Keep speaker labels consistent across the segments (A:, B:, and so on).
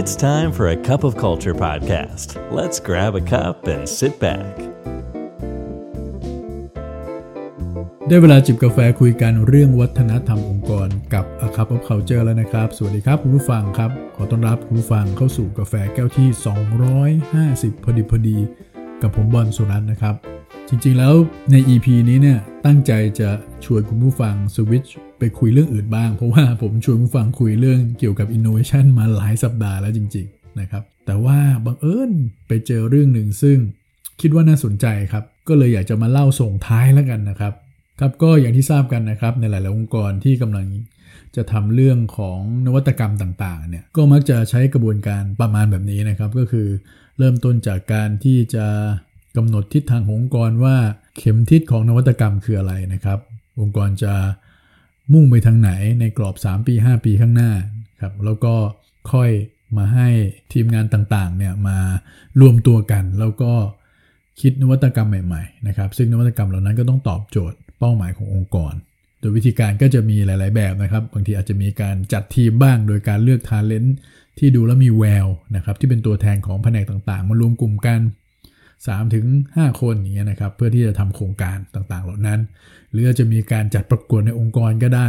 A: It's time for a cup of culture podcast. Let's grab a cup and sit back.
B: ได้เวลาจิบกาแฟคุยกันเรื่องวัฒนธรรมองค์กรกับ A Cup of Culture แล้วนะครับ สวัสดีครับคุณผู้ฟังครับ ขอต้อนรับคุณผู้ฟังเข้าสู่กาแฟแก้วที่ 250 พอดีพอดี กับผมบอลสุรัตน์นะครับ จริงๆแล้วใน EP นี้เนี่ยตั้งใจจะชวนคุณผู้ฟังสวิตช์ ไปคุยเรื่องอื่นบ้าง เพราะว่าผมชวนคุณผู้ฟังคุยเรื่องเกี่ยวกับ Innovation มาหลายสัปดาห์แล้วจริง ๆ นะครับ แต่ว่าบังเอิญไปเจอเรื่องหนึ่งซึ่งคิดว่าน่าสนใจครับ ก็เลยอยากจะมาเล่าส่งท้ายแล้วกันนะครับ ครับก็อย่างที่ทราบกันนะครับ ในหลาย ๆ องค์กรที่กำลังจะทำเรื่องของนวัตกรรมต่างๆ เนี่ย ก็มักจะใช้กระบวนการประมาณแบบนี้นะครับ ก็คือเริ่มต้นจากการที่จะกำหนดทิศทางองค์กรว่าเข็มทิศของนวัตกรรมคืออะไรนะครับ องค์กรจะ มุ่งไปทางไหนในกรอบ 3 ปี 5 ปีข้างหน้าครับแล้วก็ค่อยมาให้ทีมงานต่างๆเนี่ยมารวมตัวกัน แล้วก็คิดนวัตกรรมใหม่ๆนะครับซึ่งนวัตกรรมเหล่านั้นก็ต้องตอบโจทย์เป้าหมายขององค์กร โดยวิธีการก็จะมีหลาย ๆ แบบนะครับ บางทีอาจจะมีการจัดทีมบ้าง โดยการเลือกทาเลนต์ที่ดูแล้วมีแววนะครับที่เป็นตัวแทนของแผนกต่างๆ มารวมกลุ่มกัน 3ถึง5คนอย่างเงี้ยนะครับเพื่อที่จะทำโครงการต่างๆ เหล่านั้น หรือจจะมีการจัดประกวดในองค์กรก็ได้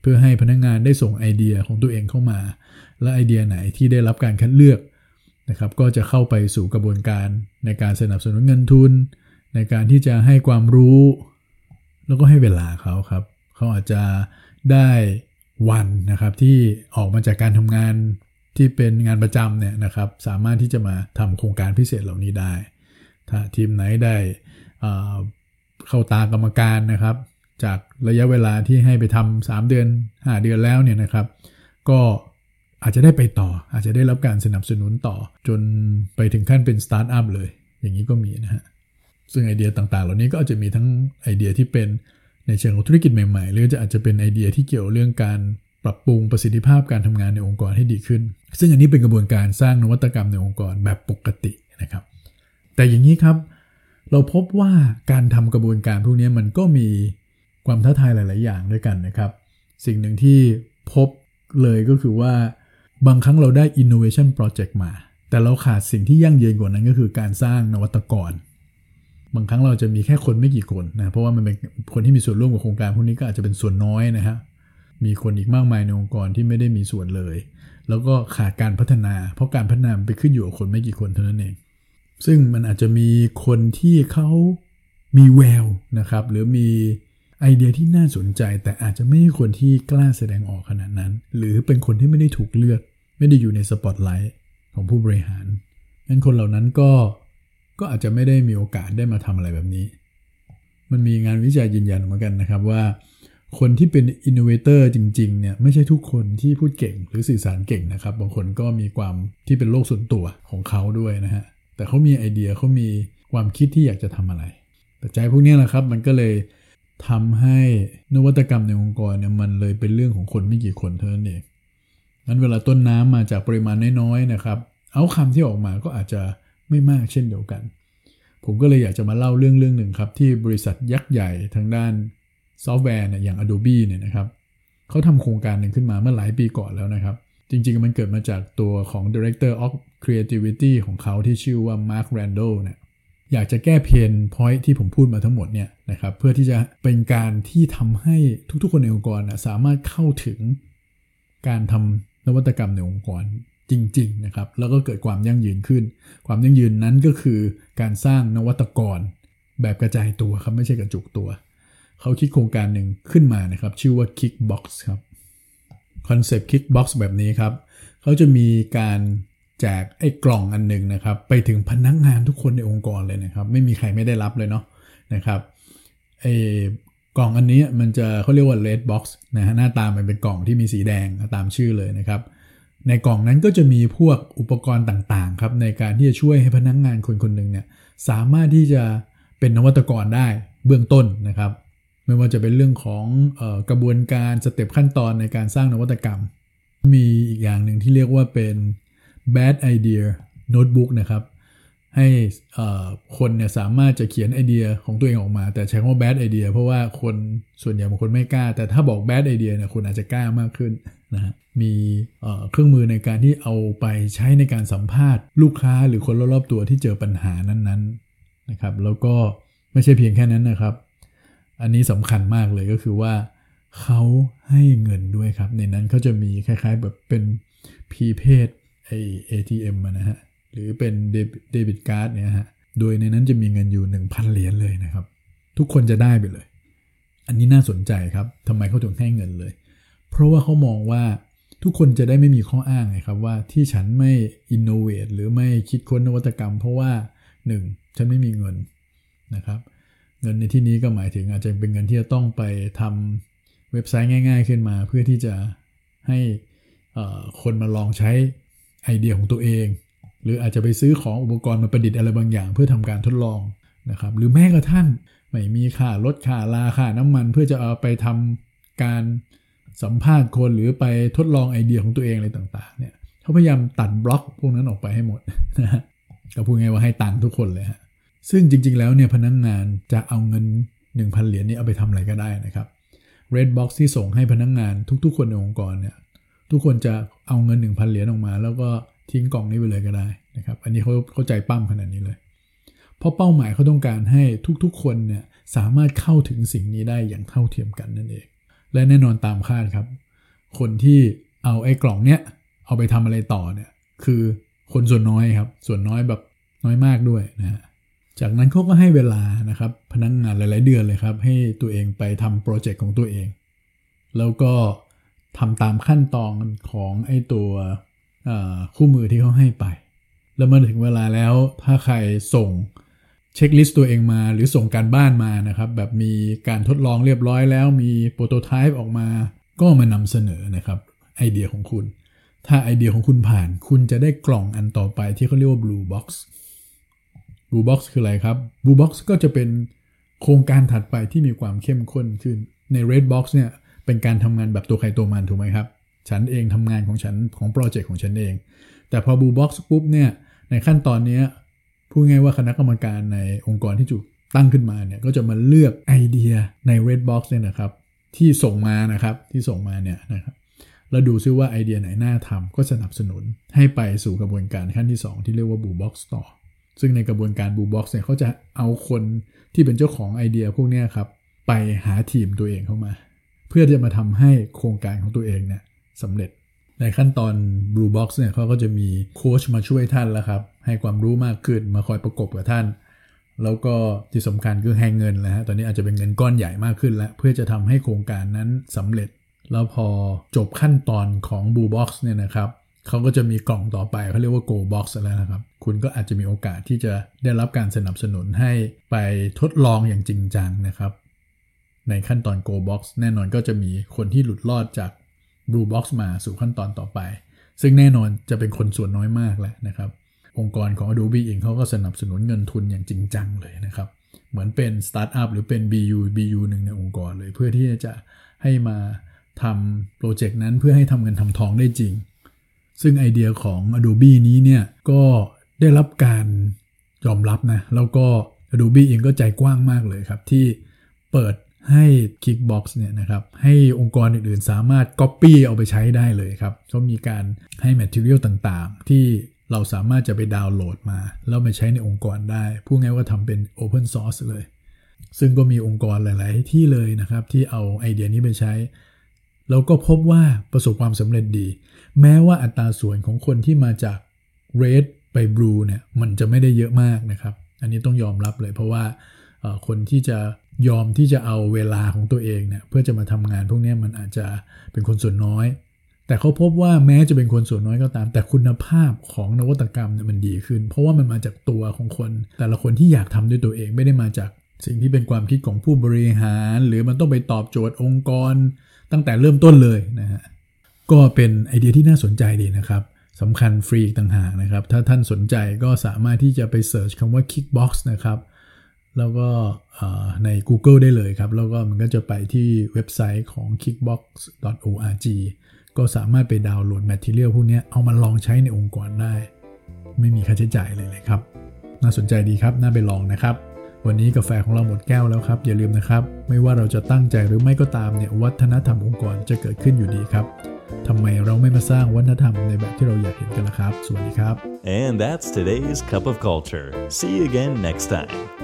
B: เพื่อให้พนักงงานได้ส่งไอเดียของตัวเองเข้ามา และไอเดียไหนที่ได้รับการคัดเลือกนะครับก็จะเข้าไปสู่กระบวนการในการสนับสนุนเงินทุน ในการที่จะให้ความรู้ แล้วก็ให้เวลาเขาครับ เขาอาจจะได้วันนะครับที่ออกมาจากการทำงานที่เป็นงานประจำเนี่ยนะครับสามารถที่จะมาทำโครงการพิเศษเหล่านี้ได้ ถ้าทีมไหนได้เข้าตากรรมการนะครับ จากระยะเวลาที่ให้ไปทำ3เดือน 5 เดือนแล้วเนี่ยนะครับ ก็อาจจะได้ไปต่อ อาจจะได้รับการสนับสนุนต่อ จนไปถึงขั้นเป็นสตาร์ทอัพเลย อย่างนี้ก็มีนะฮะซึ่งไอเดียต่างๆ เหล่านี้ก็อาจจะมีทั้งไอเดียที่เป็นในเชิงของธุรกิจใหม่ๆ หรือจะอาจจะเป็นไอเดียที่เกี่ยวเรื่องการปรับปรุงประสิทธิภาพการทำงานในองค์กรให้ดีขึ้น ซึ่งอันนี้เป็นกระบวนการสร้างนวัตกรรมในองค์กรแบบปกตินะครับ แต่อย่างนี้ครับ เราพบว่าการทำกระบวนการพวกนี้มันก็มีความท้าทายหลาย ๆ อย่างด้วยกันนะครับ สิ่งหนึ่งที่พบเลยก็คือว่าบางครั้งเราได้ innovation project มา แต่เราขาดสิ่งที่ยั่งยืนกว่านั้นก็คือการสร้างนวัตกร บางครั้งเราจะมีแค่คนไม่กี่คนนะเพราะว่ามันเป็นคนที่มีส่วนร่วมกับโครงการพวกนี้ก็อาจจะเป็นส่วนน้อยนะฮะมีคนอีกมากมายในองค์กรที่ไม่ได้มีส่วนเลย แล้วก็ขาดการพัฒนา เพราะการพัฒนาไปขึ้นอยู่กับคนไม่กี่คนเท่านั้นเอง ซึ่งมันอาจจะมีคนที่เขามีแววนะครับ หรือมีไอเดียที่น่าสนใจ แต่อาจจะไม่ใช่คนที่กล้าแสดงออกขนาดนั้น หรือเป็นคนที่ไม่ได้ถูกเลือก ไม่ได้อยู่ในสปอตไลท์ของผู้บริหารงั้นคนเหล่านั้นก็ก็อาจจะไม่ได้มีโอกาสได้มาทำอะไรแบบนี้ มันมีงานวิจัยยืนยันเหมือนกันนะครับว่า คนที่เป็นอินโนเวเตอร์จริงๆเนี่ยไม่ใช่ทุกคนที่พูดเก่งหรือสื่อสารเก่งนะครับ บางคนก็มีความที่เป็นโลกส่วนตัวของเขาด้วยนะฮะ แต่เขามีไอเดียเขามีความคิดที่อยากจะทำอะไร แต่ใจพวกนี้แหละครับ มันก็เลยทำให้นวัตกรรมในองค์กรเนี่ยมันเลยเป็นเรื่องของคนไม่กี่คนเท่านั้นเองนั้นเวลาต้นน้ำมาจากปริมาณน้อยๆนะครับ เอาคำที่ออกมาก็อาจจะไม่มากเช่นเดียวกัน ผมก็เลยอยากจะมาเล่าเรื่องเรื่องหนึ่งครับ ที่บริษัทยักษ์ใหญ่ทางด้านซอฟต์แวร์เนี่ยอย่าง Adobe เนี่ยนะครับเขาทำโครงการหนึ่งขึ้นมาเมื่อหลายปีก่อนแล้วนะครับ จริงๆ มันเกิดมาจากตัวของ Director of Creativity ของเขาที่ชื่อว่า Mark Randall เนี่ยอยากจะแก้เพนพอยที่ผมพูดมาทั้งหมดเนี่ยนะครับเพื่อที่จะเป็นการที่ทำให้ทุกๆ คนในองค์กรนะสามารถเข้าถึงการทำนวัตกรรมในองค์กรจริงๆนะครับแล้วก็เกิดความยั่งยืนขึ้น ความยั่งยืนนั้นก็คือการสร้างนวัตกร แบบกระจายตัวครับไม่ใช่กระจุกตัว เขาคิดโครงการหนึ่งขึ้นมานะครับชื่อว่า Kickbox ครับ คอนเซปต์ Kickbox แบบนี้ครับเขาจะมีการแจกไอ้กล่องอันหนึ่งนะครับ ไปถึงพนักงานทุกคนในองค์กรเลยนะครับ ไม่มีใครไม่ได้รับเลยเนาะนะครับไอ้กล่องอันนี้มันจะเขาเรียกว่า red box นะฮะหน้าตามันเป็นกล่องที่มีสีแดงตามชื่อเลยนะครับ ในกล่องนั้นก็จะมีพวกอุปกรณ์ต่างๆครับในการที่จะช่วยให้พนักงานคนคนหนึ่งเนี่ยสามารถที่จะเป็นนวัตกรได้เบื้องต้นนะครับ ไม่ว่าจะเป็นเรื่องของออกระบวนการสเต็ปขั้นตอนในการสร้างนวัตกรรม มีอีกอย่างหนึ่งที่เรียกว่าเป็น bad idea notebook นะครับ ให้คนเนี่ยสามารถจะเขียนไอเดียของตัวเองออกมา แต่ใช้คำว่า bad idea เพราะว่าคนส่วนใหญ่บางคนไม่กล้า แต่ถ้าบอก bad idea เนี่ยคุณอาจจะกล้ามากขึ้นนะฮะมีเครื่องมือในการที่เอาไปใช้ในการสัมภาษณ์ ลูกค้าหรือคนรอบๆตัวที่เจอปัญหานั้นๆนะครับ แล้วก็ไม่ใช่เพียงแค่นั้นนะครับ อันนี้สำคัญมากเลยก็คือว่าเขาให้เงินด้วยครับ ในนั้นเขาจะมีคล้ายๆแบบเป็นพีเพดไอเอทีเอ็มนะฮะ หรือเป็นเดบิตการ์ดเนี่ยฮะ โดยในนั้นจะมีเงินอยู่ 1,000 เหรียญเลยนะครับ ทุกคนจะได้ไปเลย อันนี้น่าสนใจครับทำไมเขาถึงให้เงินเลย เพราะว่าเขามองว่าทุกคนจะได้ไม่มีข้ออ้างไงครับว่าที่ฉันไม่อินโนเวทหรือไม่คิดค้นนวัตกรรม เพราะว่า 1. ฉันไม่มีเงินนะครับ เงินในที่นี้ก็หมายถึงอาจจะเป็นเงินที่จะต้องไปทำเว็บไซต์ง่าย ๆ ขึ้นมา เพื่อที่จะให้คนมาลองใช้ไอเดียของตัวเอง หรืออาจจะไปซื้อของอุปกรณ์มาประดิษฐ์อะไรบางอย่าง เพื่อทำการทดลองนะครับ หรือแม้กระทั่งไม่มีค่ารถค่าลาค่าน้ำมัน เพื่อจะเอาไปทำการสัมภาษณ์คนหรือไปทดลองไอเดียของตัวเองอะไรต่างๆเนี่ยเขาพยายามตัดบล็อกพวกนั้นออกไปให้หมดนะฮะก็พูดไงว่าให้ตังค์ทุกคนเลยฮะ ซึ่งจริง ๆ แล้วเนี่ยพนักงงานจะเอาเงิน 1,000 เหรียญนี้เอาไปทำอะไรก็ได้นะครับ Redbox ที่ส่งให้พนักงงานทุก ๆ คนในองค์กรเนี่ยทุกคนจะเอาเงิน 1,000 เหรียญออกมา แล้วก็ทิ้งกล่องนี้ไปเลยก็ได้นะครับ อันนี้เขาเข้าใจปั้มขนาดนี้เลย เพราะเป้าหมายเขาต้องการให้ทุกๆ คนเนี่ยสามารถเข้าถึงสิ่งนี้ได้อย่างเท่าเทียมกันนั่นเอง และแน่นอนตามคาดครับ คนที่เอาไอ้กล่องเนี้ยเอาไปทำอะไรต่อเนี่ยคือคนส่วนน้อยครับ ส่วนน้อยแบบน้อยมากด้วยนะฮะ จากนั้นเขาก็ให้เวลานะครับพนักงงานหลาย ๆ เดือนเลยครับ ให้ตัวเองไปทำโปรเจกต์ของตัวเอง แล้วก็ทำตามขั้นตอนของไอ้ตัวคู่มือที่เขาให้ไป แล้วเมื่อถึงเวลาแล้วถ้าใครส่งเช็คลิสต์ตัวเองมาหรือส่งการบ้านมานะครับ แบบมีการทดลองเรียบร้อยแล้วมีโปรโตไทป์ออกมา ก็มานำเสนอนะครับไอเดียของคุณ ถ้าไอเดียของคุณผ่าน คุณจะได้กล่องอันต่อไปที่เขาเรียกว่า blue box blue box คืออะไรครับ blue box ก็จะเป็นโครงการถัดไปที่มีความเข้มข้นขึ้นใน red box เนี่ยเป็นการทำงานแบบตัวใครตัวมันถูกไหมครับ ฉันเองทำงานของฉันของ project ของฉันเอง แต่พอ Blue Box ปุ๊บเนี่ยในขั้นตอนนี้พูดง่ายว่าคณะกรรมการในองค์กรที่ถูกตั้งขึ้นมาเนี่ยก็จะมาเลือกไอเดียใน Red Box เนี่ยนะครับ ที่ส่งมานะครับที่ส่งมาเนี่ยนะครับแล้วดูซิว่าไอเดียไหนน่าทำก็สนับสนุนให้ไปสู่กระบวนการขั้นที่ 2 ที่เรียกว่า Blue Box ต่อ ซึ่งในกระบวนการ Blue Box เนี่ยเขาจะเอาคนที่เป็นเจ้าของไอเดียพวกนี้ครับ ไปหาทีมตัวเองเข้ามา เพื่อจะมาทำให้โครงการของตัวเองเนี่ยสำเร็จ ในขั้นตอน Blue Box เนี่ยเขาก็จะมีโค้ชมาช่วยท่านแล้วครับ ให้ความรู้มากขึ้นมาคอยประกบกับท่าน แล้วก็ที่สำคัญคือให้เงินแล้วฮะตอนนี้อาจจะเป็นเงินก้อนใหญ่มากขึ้นแล้ว เพื่อจะทำให้โครงการนั้นสำเร็จ แล้วพอจบขั้นตอนของ Blue Box เนี่ยนะครับ เขาก็จะมีกล่องต่อไปเขาเรียกว่า Go Box แล้วนะครับ คุณก็อาจจะมีโอกาสที่จะได้รับการสนับสนุนให้ไปทดลองอย่างจริงจังนะครับ ในขั้นตอน Go Box แน่นอนก็จะมีคนที่หลุดรอดจาก Blue Box มาสู่ขั้นตอนต่อไป ซึ่งแน่นอนจะเป็นคนส่วนน้อยมากแหละนะครับ องค์กรของ Adobe เองเขาก็สนับสนุนเงินทุนอย่างจริงจังเลยนะครับ เหมือนเป็นสตาร์ทอัพหรือเป็น BU BU หนึ่งในองค์กรเลย เพื่อที่จะให้มาทำโปรเจกต์นั้นเพื่อให้ทำเงินทำทองได้จริง ซึ่งไอเดียของ Adobe นี้เนี่ยก็ได้รับการยอมรับนะ แล้วก็ Adobe เองก็ใจกว้างมากเลยครับ ที่เปิดให้ Kickbox เนี่ยนะครับ ให้องค์กรอื่นๆ สามารถ Copy เอาไปใช้ได้เลยครับเขามีการให้ Material ต่างๆ ที่เราสามารถจะไปดาวน์โหลดมา แล้วไปใช้ในองค์กรได้ พูดง่ายว่าทำเป็น Open Source เลย ซึ่งก็มีองค์กรหลาย ๆ ที่เลยนะครับ ที่เอาไอเดียนี้ไปใช้ แล้วก็พบว่าประสบความสำเร็จดี แม้ว่าอัตราส่วนของคนที่มาจาก Red ไป Blue เนี่ยมันจะไม่ได้เยอะมากนะครับ อันนี้ต้องยอมรับเลย เพราะว่าคนที่จะยอมที่จะเอาเวลาของตัวเองเนี่ยเพื่อจะมาทำงานพวกนี้มันอาจจะเป็นคนส่วนน้อย แต่เขาพบว่าแม้จะเป็นคนส่วนน้อยก็ตาม แต่คุณภาพของนวัตกรรมเนี่ยมันดีขึ้น เพราะว่ามันมาจากตัวของคน แต่ละคนที่อยากทำด้วยตัวเองไม่ได้มาจากสิ่งที่เป็นความคิดของผู้บริหาร หรือมันต้องไปตอบโจทย์องค์กรตั้งแต่เริ่มต้นเลยนะฮะ ก็เป็นไอเดียที่น่าสนใจดีนะครับสำคัญฟรีต่างหากนะครับ ถ้าท่านสนใจก็สามารถที่จะไป search คำว่า Kickbox นะครับ แล้วก็ใน Google ได้เลยครับ แล้วก็มันก็จะไปที่เว็บไซต์ของ kickbox.org ก็สามารถไปดาวน์โหลด material พวกนี้เอามาลองใช้ในองค์กรได้ ไม่มีค่าใช้จ่ายเลยเลยครับ น่าสนใจดีครับ น่าไปลองนะครับวันนี้กาแฟของเราหมดแก้วแล้วครับ อย่าลืมนะครับ ไม่ว่าเราจะตั้งใจหรือไม่ก็ตามเนี่ยวัฒนธรรมองค์กรจะเกิดขึ้นอยู่ดีครับ ทำไมเราไม่มาสร้างวัฒนธรรมในแบบที่เราอยากเห็นกันล่ะครับ สวัสดีครับ
A: And that's today's Cup of Culture. See you again next time.